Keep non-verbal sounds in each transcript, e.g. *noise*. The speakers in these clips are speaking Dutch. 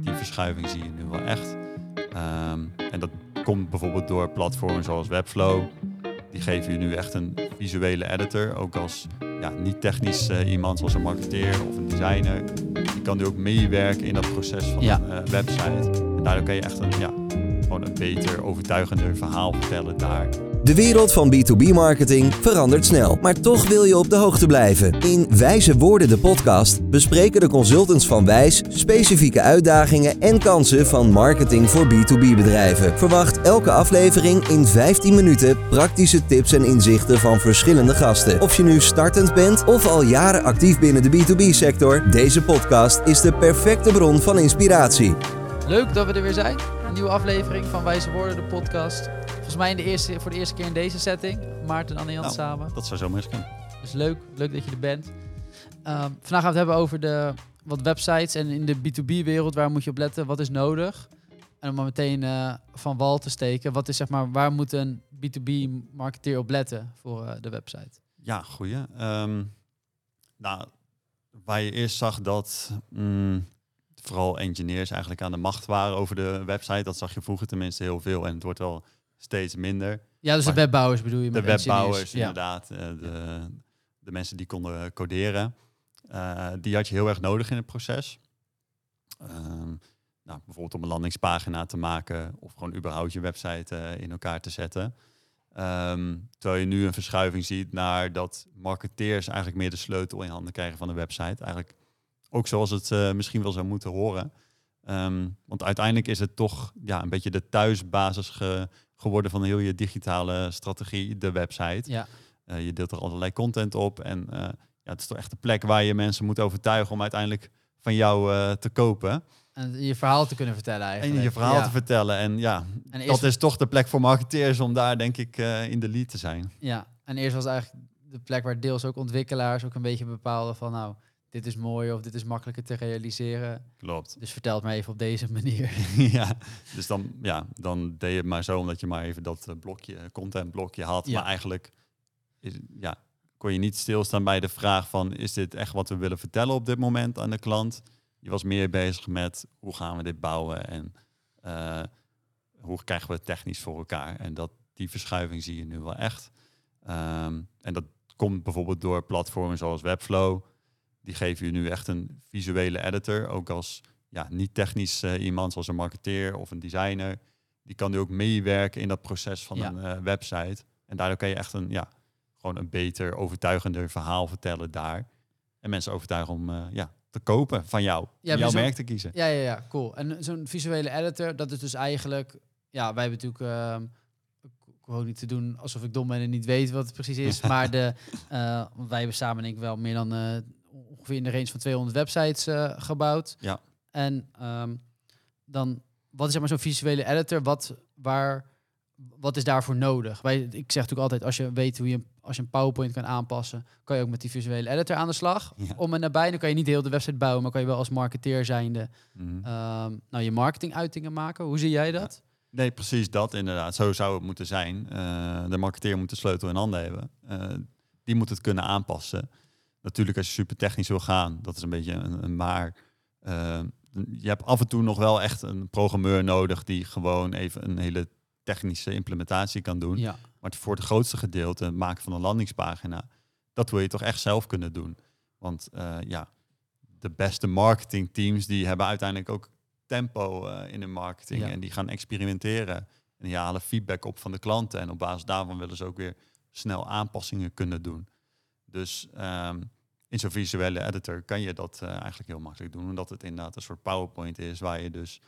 die verschuiving zie je nu wel echt. Ehm, en dat komt bijvoorbeeld door platformen zoals Webflow. Die geven je nu echt een visuele editor. Ook als ja, niet technisch uh, iemand zoals een marketeer of een designer. Die kan nu ook meewerken in dat proces van Ja. een eh, website. En daardoor kan je echt een, ja, gewoon een beter, overtuigender verhaal vertellen daar. De wereld van B2B-marketing verandert snel, maar toch wil je op de hoogte blijven. In Wijze Woorden, de podcast, bespreken de consultants van Wijs specifieke uitdagingen en kansen van marketing voor B2B-bedrijven. Verwacht elke aflevering in 15 minuten praktische tips en inzichten van verschillende gasten. Of je nu startend bent of al jaren actief binnen de B2B-sector, deze podcast is de perfecte bron van inspiratie. Leuk dat we er weer zijn. Een nieuwe aflevering van Wijze Woorden, de podcast. Volgens mij in de eerste, voor de eerste keer in deze setting. Maarten en Anne-Jan Nou. samen. Dat zou zomaar eens kunnen. Dus leuk, leuk dat je er bent. Ehm, vandaag gaan we het hebben over de, wat websites en in de B2B-wereld, waar moet je op letten, wat is nodig? En om maar meteen eh, van wal te steken, wat is zeg maar, waar moet een B2B-marketeer op letten voor eh, de website? Ja, goeie. Ehm, nou, waar je eerst zag dat mm, vooral engineers eigenlijk aan de macht waren over de website. Dat zag je vroeger tenminste heel veel en het wordt wel steeds minder. Ja, dus Maar- de webbouwers bedoel je De webbouwers. Ja. inderdaad, eh, de, de mensen die konden coderen. eh, die had je heel erg nodig in het proces. Ehm, nou, bijvoorbeeld om een landingspagina te maken of gewoon überhaupt je website eh, in elkaar te zetten. Ehm, terwijl je nu een verschuiving ziet naar dat marketeers eigenlijk meer de sleutel in handen krijgen van de website. Eigenlijk ook zoals het eh, misschien wel zou moeten horen. Ehm, want uiteindelijk is het toch ja, een beetje de thuisbasis ge- geworden van heel je digitale strategie, de website. Ja. Eh, je deelt er allerlei content op en eh, ja, het is toch echt de plek waar je mensen moet overtuigen om uiteindelijk van jou te kopen. En je verhaal te kunnen vertellen eigenlijk. En je verhaal ja. te vertellen. En ja, En dat is toch de plek voor marketeers om daar denk ik in de lead te zijn. ja, en eerst was eigenlijk de plek waar deels ook ontwikkelaars ook een beetje bepaalden van nou, dit is mooi of dit is makkelijker te realiseren. Klopt. Dus vertel het maar even op deze manier. *laughs* ja, dus dan, ja, dan deed je het maar zo omdat je maar even dat eh, blokje, content blokje had. Ja. Maar eigenlijk is, ja, kon je niet stilstaan bij de vraag van is dit echt wat we willen vertellen op dit moment aan de klant? Je was meer bezig met hoe gaan we dit bouwen en eh, hoe krijgen we het technisch voor elkaar. En dat, die verschuiving zie je nu wel echt. Ehm, en dat komt bijvoorbeeld door platformen zoals Webflow. Die geven je nu echt een visuele editor, ook als ja, niet technisch eh, iemand zoals een marketeer of een designer. Die kan nu ook meewerken in dat proces van Ja. een eh, website. En daardoor kan je echt een, ja, gewoon een beter, overtuigender verhaal vertellen daar. En mensen overtuigen om eh, ja, te kopen van jou. Ja, jouw merk te kiezen. Ja, ja, ja, cool. En zo'n visuele editor, dat is dus eigenlijk, ja, wij hebben natuurlijk, ehm, ik hoop niet te doen alsof ik dom ben en niet weet wat het precies is, *laughs* maar de, wij hebben samen denk ik wel meer dan ongeveer in de range van 200 websites eh, gebouwd. Ja. En ehm, dan, wat is zeg maar zo'n visuele editor, wat, waar, wat is daarvoor nodig? Wij, ik zeg natuurlijk altijd, als je weet hoe je, als je een PowerPoint kan aanpassen, kan je ook met die visuele editor aan de slag. Ja. Om en nabij, dan kan je niet heel de website bouwen, maar kan je wel als marketeer zijnde ehm, nou, je marketinguitingen maken. Hoe zie jij dat? Nee, precies dat inderdaad. Zo zou het moeten zijn. Eh, de marketeer moet de sleutel in handen hebben. Eh, die moet het kunnen aanpassen. Natuurlijk, als je super technisch wil gaan, dat is een beetje een, een maar. eh, je hebt af en toe nog wel echt een programmeur nodig die gewoon even een hele technische implementatie kan doen. Ja, Maar voor het grootste gedeelte, het maken van een landingspagina, dat wil je toch echt zelf kunnen doen. Want eh, ja, de beste marketingteams die hebben uiteindelijk ook tempo eh, in hun marketing. Ja. En die gaan experimenteren. En die halen feedback op van de klanten. En op basis daarvan willen ze ook weer snel aanpassingen kunnen doen. Dus ehm, in zo'n visuele editor kan je dat eh, eigenlijk heel makkelijk doen. Omdat het inderdaad een soort PowerPoint is waar je dus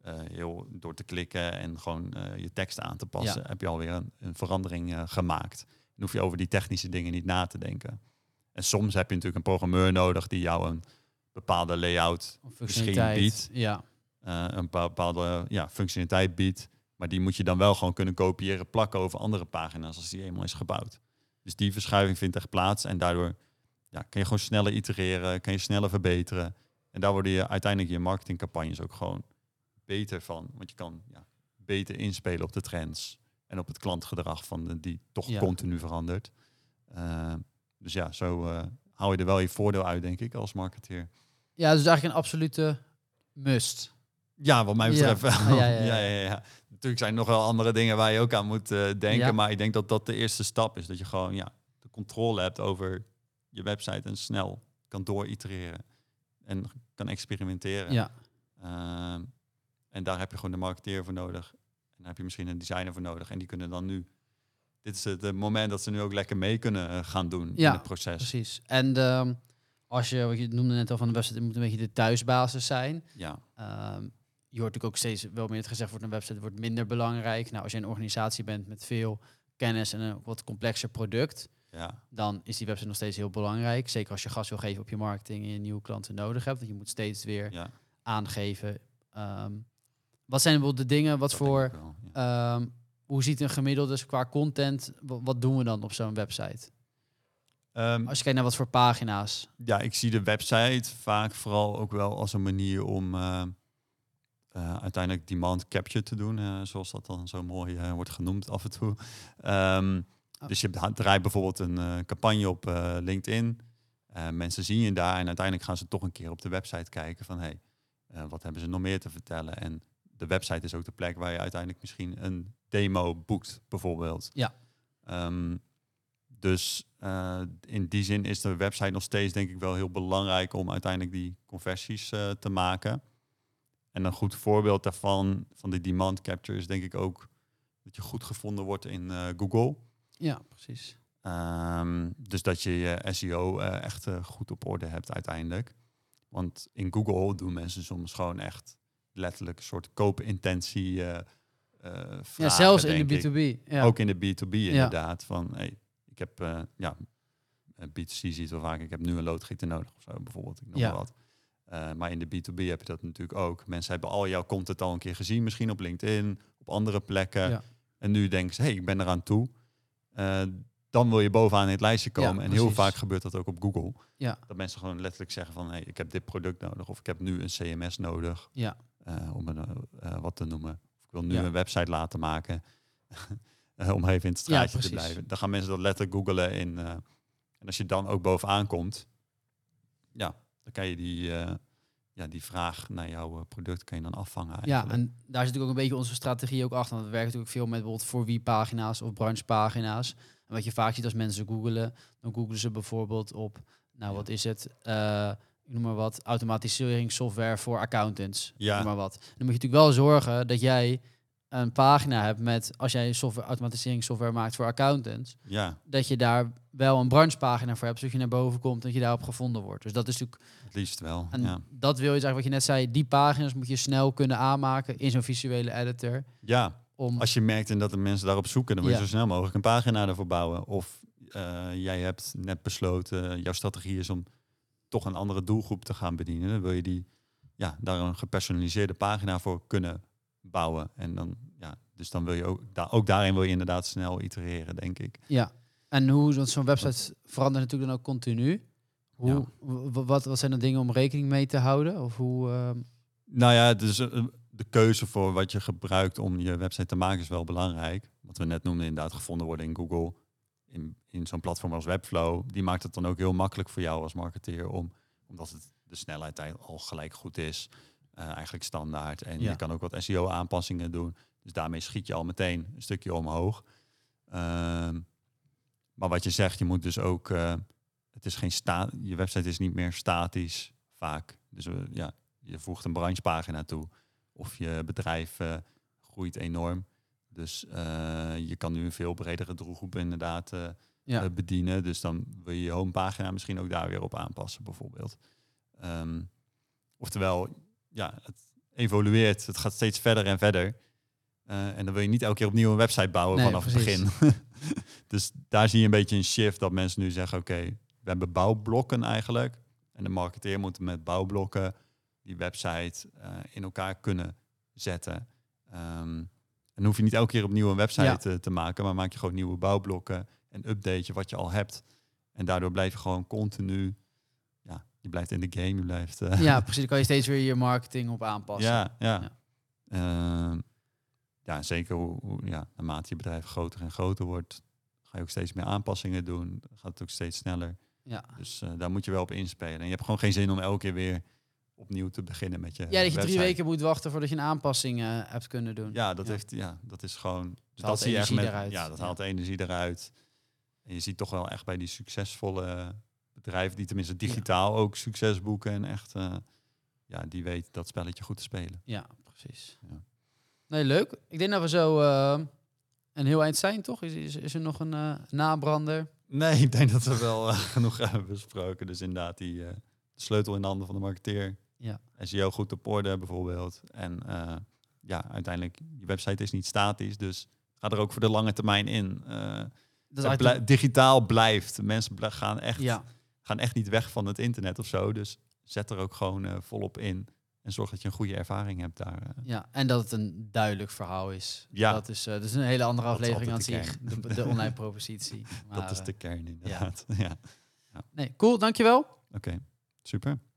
eh, heel door te klikken en gewoon eh, je tekst aan te passen, heb je alweer een, een verandering gemaakt. Dan hoef je over die technische dingen niet na te denken. En soms heb je natuurlijk een programmeur nodig die jou een bepaalde layout, Misschien biedt. Ja, een bepa- bepaalde ja, functionaliteit biedt. Maar die moet je dan wel gewoon kunnen kopiëren, plakken over andere pagina's als die eenmaal is gebouwd. Dus die verschuiving vindt echt plaats en daardoor ja, kan je gewoon sneller itereren, kan je sneller verbeteren. En daar worden je uiteindelijk je marketingcampagnes ook gewoon beter van. Want je kan ja, beter inspelen op de trends en op het klantgedrag van de, die toch Ja. continu verandert. Eh, dus ja, zo eh, hou je er wel je voordeel uit, denk ik, als marketeer. ja dus eigenlijk een absolute must. Ja, wat mij betreft. Ah, *laughs* ja, ja, ja. Natuurlijk zijn er nog wel andere dingen waar je ook aan moet eh, denken. Maar ik denk dat dat de eerste stap is. Dat je gewoon ja, de controle hebt over je website en snel kan dooritereren. En kan experimenteren. Ja, Ehm, en daar heb je gewoon de marketeer voor nodig. En daar heb je misschien een designer voor nodig. En die kunnen dan nu... Dit is het moment dat ze nu ook lekker mee kunnen eh, gaan doen Ja, in het proces. precies. En ehm, als je, wat je noemde net al van de website, het moet een beetje de thuisbasis zijn. Ja, Ehm, je hoort natuurlijk ook steeds wel meer het gezegd wordt, een website wordt minder belangrijk. Nou, als je een organisatie bent met veel kennis en een wat complexer product, ja, dan is die website nog steeds heel belangrijk. Zeker als je gas wil geven op je marketing en je nieuwe klanten nodig hebt. Want je moet steeds weer ja. aangeven. Ehm, wat zijn bijvoorbeeld de dingen, wat dat voor, ik wel, ja. ehm, hoe ziet een gemiddelde dus qua content, wa- wat doen we dan op zo'n website? Ehm, Als je kijkt naar wat voor pagina's. Ja, ik zie de website vaak vooral ook wel als een manier om eh, uiteindelijk demand capture te doen, zoals dat dan zo mooi eh, wordt genoemd af en toe. Oh. Dus je dra- draait bijvoorbeeld een eh, campagne op eh, LinkedIn. Eh, mensen zien je daar en uiteindelijk gaan ze toch een keer op de website kijken van hey, wat hebben ze nog meer te vertellen? En de website is ook de plek waar je uiteindelijk misschien een demo boekt, bijvoorbeeld. Ja. Ehm, dus in die zin is de website nog steeds denk ik wel heel belangrijk om uiteindelijk die conversies te maken. En een goed voorbeeld daarvan, van die demand capture, is denk ik ook dat je goed gevonden wordt in Google. Ja, precies. Ehm, dus dat je je SEO eh, echt eh, goed op orde hebt uiteindelijk. Want in Google doen mensen soms gewoon echt letterlijk een soort koopintentie eh eh Ja, vragen, zelfs in de B2B. Ja. Ook in de B2B inderdaad. Van, hey, ik heb, ja, eh, B2C ziet wel vaak, ik heb nu een loodgieter nodig of zo bijvoorbeeld. Ik noem Ja. wat. Maar in de B2B heb je dat natuurlijk ook. Mensen hebben al jouw content al een keer gezien, misschien op LinkedIn, op andere plekken. En nu denken ze, hey, ik ben eraan toe. Eh, dan wil je bovenaan in het lijstje Ja, komen. en heel vaak gebeurt dat ook op Google. Ja. Dat mensen gewoon letterlijk zeggen van, hey, ik heb dit product nodig. Of ik heb nu een CMS nodig. Ja. eh, om een, eh, wat te noemen. Of ik wil nu Ja. een website laten maken. *laughs* Om even in het straatje te blijven. Dan gaan mensen dat letterlijk googelen. In, en als je dan ook bovenaan komt, ja, dan kan je die, ja, die vraag naar jouw eh, product kan je dan afvangen. Ja, Eigenlijk. en daar zit natuurlijk ook een beetje onze strategie ook achter. Want we werken natuurlijk veel met bijvoorbeeld voor wie pagina's of branchepagina's. En wat je vaak ziet als mensen googelen, dan googelen ze bijvoorbeeld op, nou Ja. wat is het, Eh, ik noem maar wat, automatiseringssoftware voor accountants. Ja. Noem maar wat. Dan moet je natuurlijk wel zorgen dat jij een pagina hebt met, als jij software, automatiseringssoftware maakt voor accountants, ja, dat je daar wel een branchepagina voor hebt, zodat je naar boven komt en dat je daarop gevonden wordt. Dus dat is natuurlijk het liefst wel. en Ja. dat wil je eigenlijk wat je net zei, die pagina's moet je snel kunnen aanmaken in zo'n visuele editor. ja, Om, als je merkt en dat de mensen daarop zoeken, dan wil je Ja. zo snel mogelijk een pagina ervoor bouwen. Of eh, jij hebt net besloten, jouw strategie is om toch een andere doelgroep te gaan bedienen. Dan wil je die, ja, daar een gepersonaliseerde pagina voor kunnen bouwen. En dan, ja, dus dan wil je ook, daar ook daarin wil je inderdaad snel itereren, denk ik. ja. En hoe zo'n website verandert natuurlijk dan ook continu. Hoe, Ja. wat, wat zijn de dingen om rekening mee te houden? Of hoe, ehm, Nou ja, dus de keuze voor wat je gebruikt om je website te maken is wel belangrijk. Wat we net noemden, inderdaad gevonden worden in Google. In, in zo'n platform als Webflow. Die maakt het dan ook heel makkelijk voor jou als marketeer om, omdat het de snelheid al gelijk goed is. eh, eigenlijk standaard. En Ja. je kan ook wat SEO aanpassingen doen. Dus daarmee schiet je al meteen een stukje omhoog. Ehm, maar wat je zegt, je moet dus ook. eh, het is geen sta je website is niet meer statisch vaak. Dus eh, ja, je voegt een branchepagina toe. Of je bedrijf eh, groeit enorm. Dus je kan nu een veel bredere doelgroep inderdaad ja. bedienen. Dus dan wil je je homepagina misschien ook daar weer op aanpassen, bijvoorbeeld. Ehm, oftewel, ja, het evolueert. Het gaat steeds verder en verder. En dan wil je niet elke keer opnieuw een website bouwen Nee, vanaf precies. het begin. *laughs* dus daar zie je een beetje een shift dat mensen nu zeggen, oké, we hebben bouwblokken eigenlijk. En de marketeer moet met bouwblokken die website eh, in elkaar kunnen zetten. Ehm, en dan hoef je niet elke keer opnieuw een website te maken, maar maak je gewoon nieuwe bouwblokken en update je wat je al hebt. En daardoor blijf je gewoon continu, ja, je blijft in de game, je blijft... eh, ja, *laughs* precies. Dan kan je steeds weer je marketing op aanpassen. ja, ja. Ja. Ehm, ja, zeker hoe, hoe- ja, naarmate je bedrijf groter en groter wordt, ga je ook steeds meer aanpassingen doen. Gaat het ook steeds sneller. Ja. Dus eh, daar moet je wel op inspelen. En je hebt gewoon geen zin om elke keer weer opnieuw te beginnen met je Ja, dat je drie weken moet wachten voordat je een aanpassing eh, hebt kunnen doen. Ja, dat, Ja. Heeft, ja, dat is gewoon... Dus haalt dat zie je echt energie met, eruit. Ja, dat haalt energie eruit. En je ziet toch wel echt bij die succesvolle bedrijven, die tenminste digitaal ook succes boeken en echt, eh, ja, die weet dat spelletje goed te spelen. Ja, precies. Ja. Nee, leuk. Ik denk dat we zo een heel eind zijn, toch? Is, is, is er nog een eh, nabrander? Nee, ik denk dat we wel eh, *laughs* genoeg hebben besproken. Dus inderdaad, die eh, sleutel in de handen van de marketeer. Ja. SEO goed op orde bijvoorbeeld. En ja, uiteindelijk, je website is niet statisch, dus ga er ook voor de lange termijn in. Eh, Dat is het eigenlijk- blij- digitaal blijft. Mensen gaan echt, ja, gaan echt niet weg van het internet of zo. Dus zet er ook gewoon volop in. En zorg dat je een goede ervaring hebt daar. eh. ja, en dat het een duidelijk verhaal is. Ja. Dat is, eh, dat is een hele andere aflevering aan zich, de de, *laughs* de online propositie. dat is eh, de kern inderdaad. *laughs* Ja. Nee, cool, dankjewel. Oké, super.